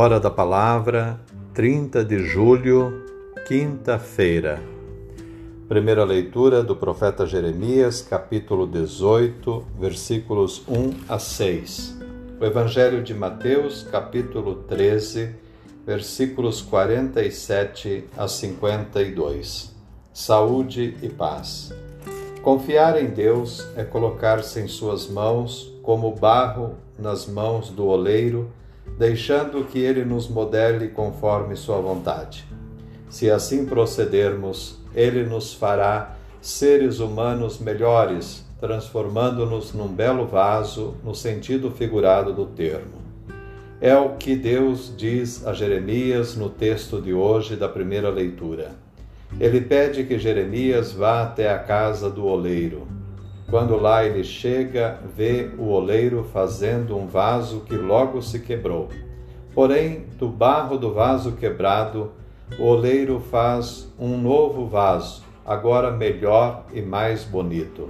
Hora da Palavra, 30 de julho, quinta-feira. Primeira leitura do profeta Jeremias, capítulo 18, versículos 1 a 6. O Evangelho de Mateus, capítulo 13, versículos 47 a 52. Saúde e paz. Confiar em Deus é colocar-se em suas mãos como barro nas mãos do oleiro deixando que Ele nos modele conforme Sua vontade. Se assim procedermos, Ele nos fará seres humanos melhores, transformando-nos num belo vaso no sentido figurado do termo. É o que Deus diz a Jeremias no texto de hoje da primeira leitura. Ele pede que Jeremias vá até a casa do oleiro. Quando lá ele chega, vê o oleiro fazendo um vaso que logo se quebrou. Porém, do barro do vaso quebrado, o oleiro faz um novo vaso, agora melhor e mais bonito.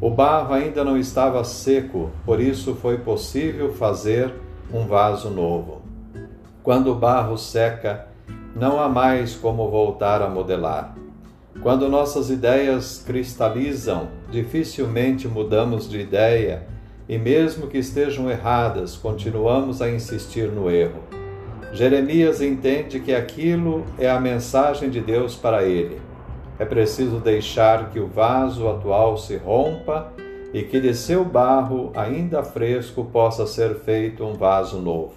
O barro ainda não estava seco, por isso foi possível fazer um vaso novo. Quando o barro seca, não há mais como voltar a modelar. Quando nossas ideias cristalizam, dificilmente mudamos de ideia e, mesmo que estejam erradas, continuamos a insistir no erro. Jeremias entende que aquilo é a mensagem de Deus para ele. É preciso deixar que o vaso atual se rompa e que de seu barro, ainda fresco, possa ser feito um vaso novo.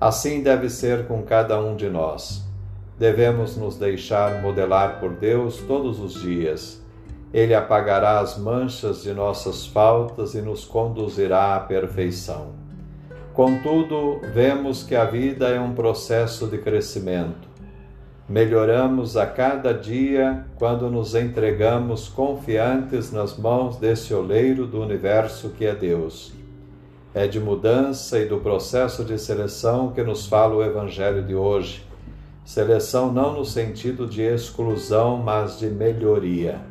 Assim deve ser com cada um de nós. Devemos nos deixar modelar por Deus todos os dias. Ele apagará as manchas de nossas faltas e nos conduzirá à perfeição. Contudo, vemos que a vida é um processo de crescimento. Melhoramos a cada dia quando nos entregamos confiantes nas mãos desse oleiro do universo que é Deus. É de mudança e do processo de seleção que nos fala o Evangelho de hoje Seleção não no sentido de exclusão, mas de melhoria.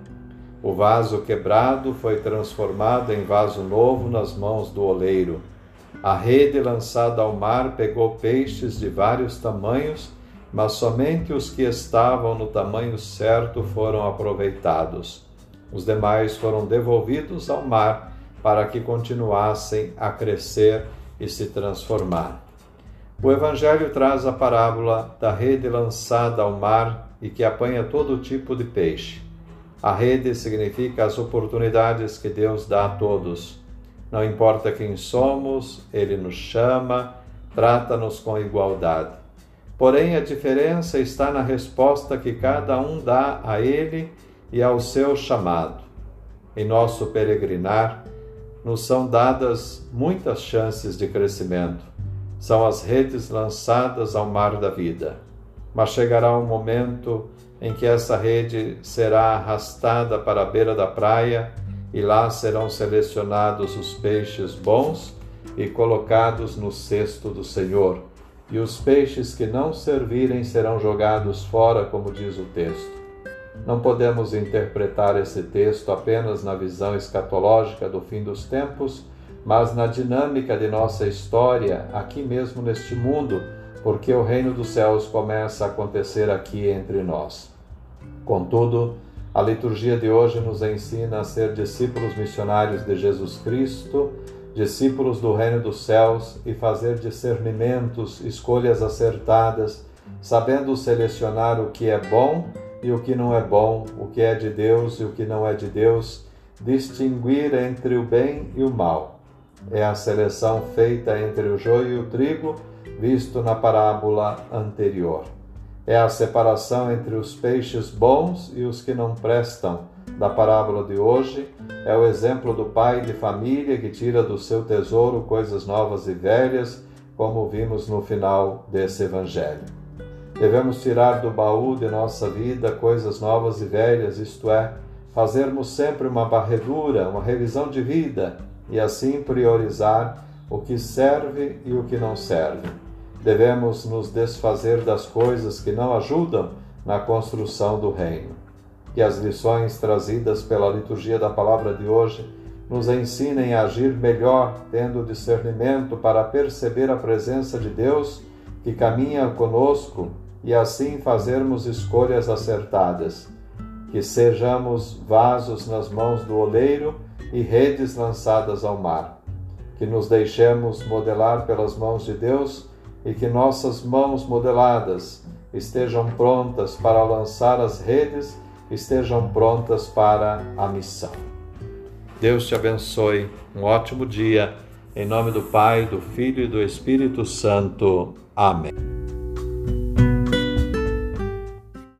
O vaso quebrado foi transformado em vaso novo nas mãos do oleiro. A rede lançada ao mar pegou peixes de vários tamanhos, mas somente os que estavam no tamanho certo foram aproveitados. Os demais foram devolvidos ao mar para que continuassem a crescer e se transformar. O Evangelho traz a parábola da rede lançada ao mar e que apanha todo tipo de peixe. A rede significa as oportunidades que Deus dá a todos. Não importa quem somos, Ele nos chama, trata-nos com igualdade. Porém, a diferença está na resposta que cada um dá a Ele e ao seu chamado. Em nosso peregrinar, nos são dadas muitas chances de crescimento são as redes lançadas ao mar da vida. Mas chegará um momento em que essa rede será arrastada para a beira da praia e lá serão selecionados os peixes bons e colocados no cesto do Senhor. E os peixes que não servirem serão jogados fora, como diz o texto. Não podemos interpretar esse texto apenas na visão escatológica do fim dos tempos mas na dinâmica de nossa história, aqui mesmo neste mundo, porque o reino dos céus começa a acontecer aqui entre nós. Contudo, a liturgia de hoje nos ensina a ser discípulos missionários de Jesus Cristo, discípulos do reino dos céus e fazer discernimentos, escolhas acertadas, sabendo selecionar o que é bom e o que não é bom, o que é de Deus e o que não é de Deus, distinguir entre o bem e o mal é a seleção feita entre o joio e o trigo, visto na parábola anterior. É a separação entre os peixes bons e os que não prestam, da parábola de hoje. É o exemplo do pai de família que tira do seu tesouro coisas novas e velhas, como vimos no final desse evangelho. Devemos tirar do baú de nossa vida coisas novas e velhas, isto é, fazermos sempre uma barredura, uma revisão de vida e assim priorizar o que serve e o que não serve. Devemos nos desfazer das coisas que não ajudam na construção do reino. Que as lições trazidas pela liturgia da palavra de hoje nos ensinem a agir melhor, tendo discernimento para perceber a presença de Deus que caminha conosco e assim fazermos escolhas acertadas. Que sejamos vasos nas mãos do oleiro e redes lançadas ao mar. Que nos deixemos modelar pelas mãos de Deus e que nossas mãos modeladas estejam prontas para lançar as redes, estejam prontas para a missão. Deus te abençoe. Um ótimo dia. Em nome do Pai, do Filho e do Espírito Santo. Amém.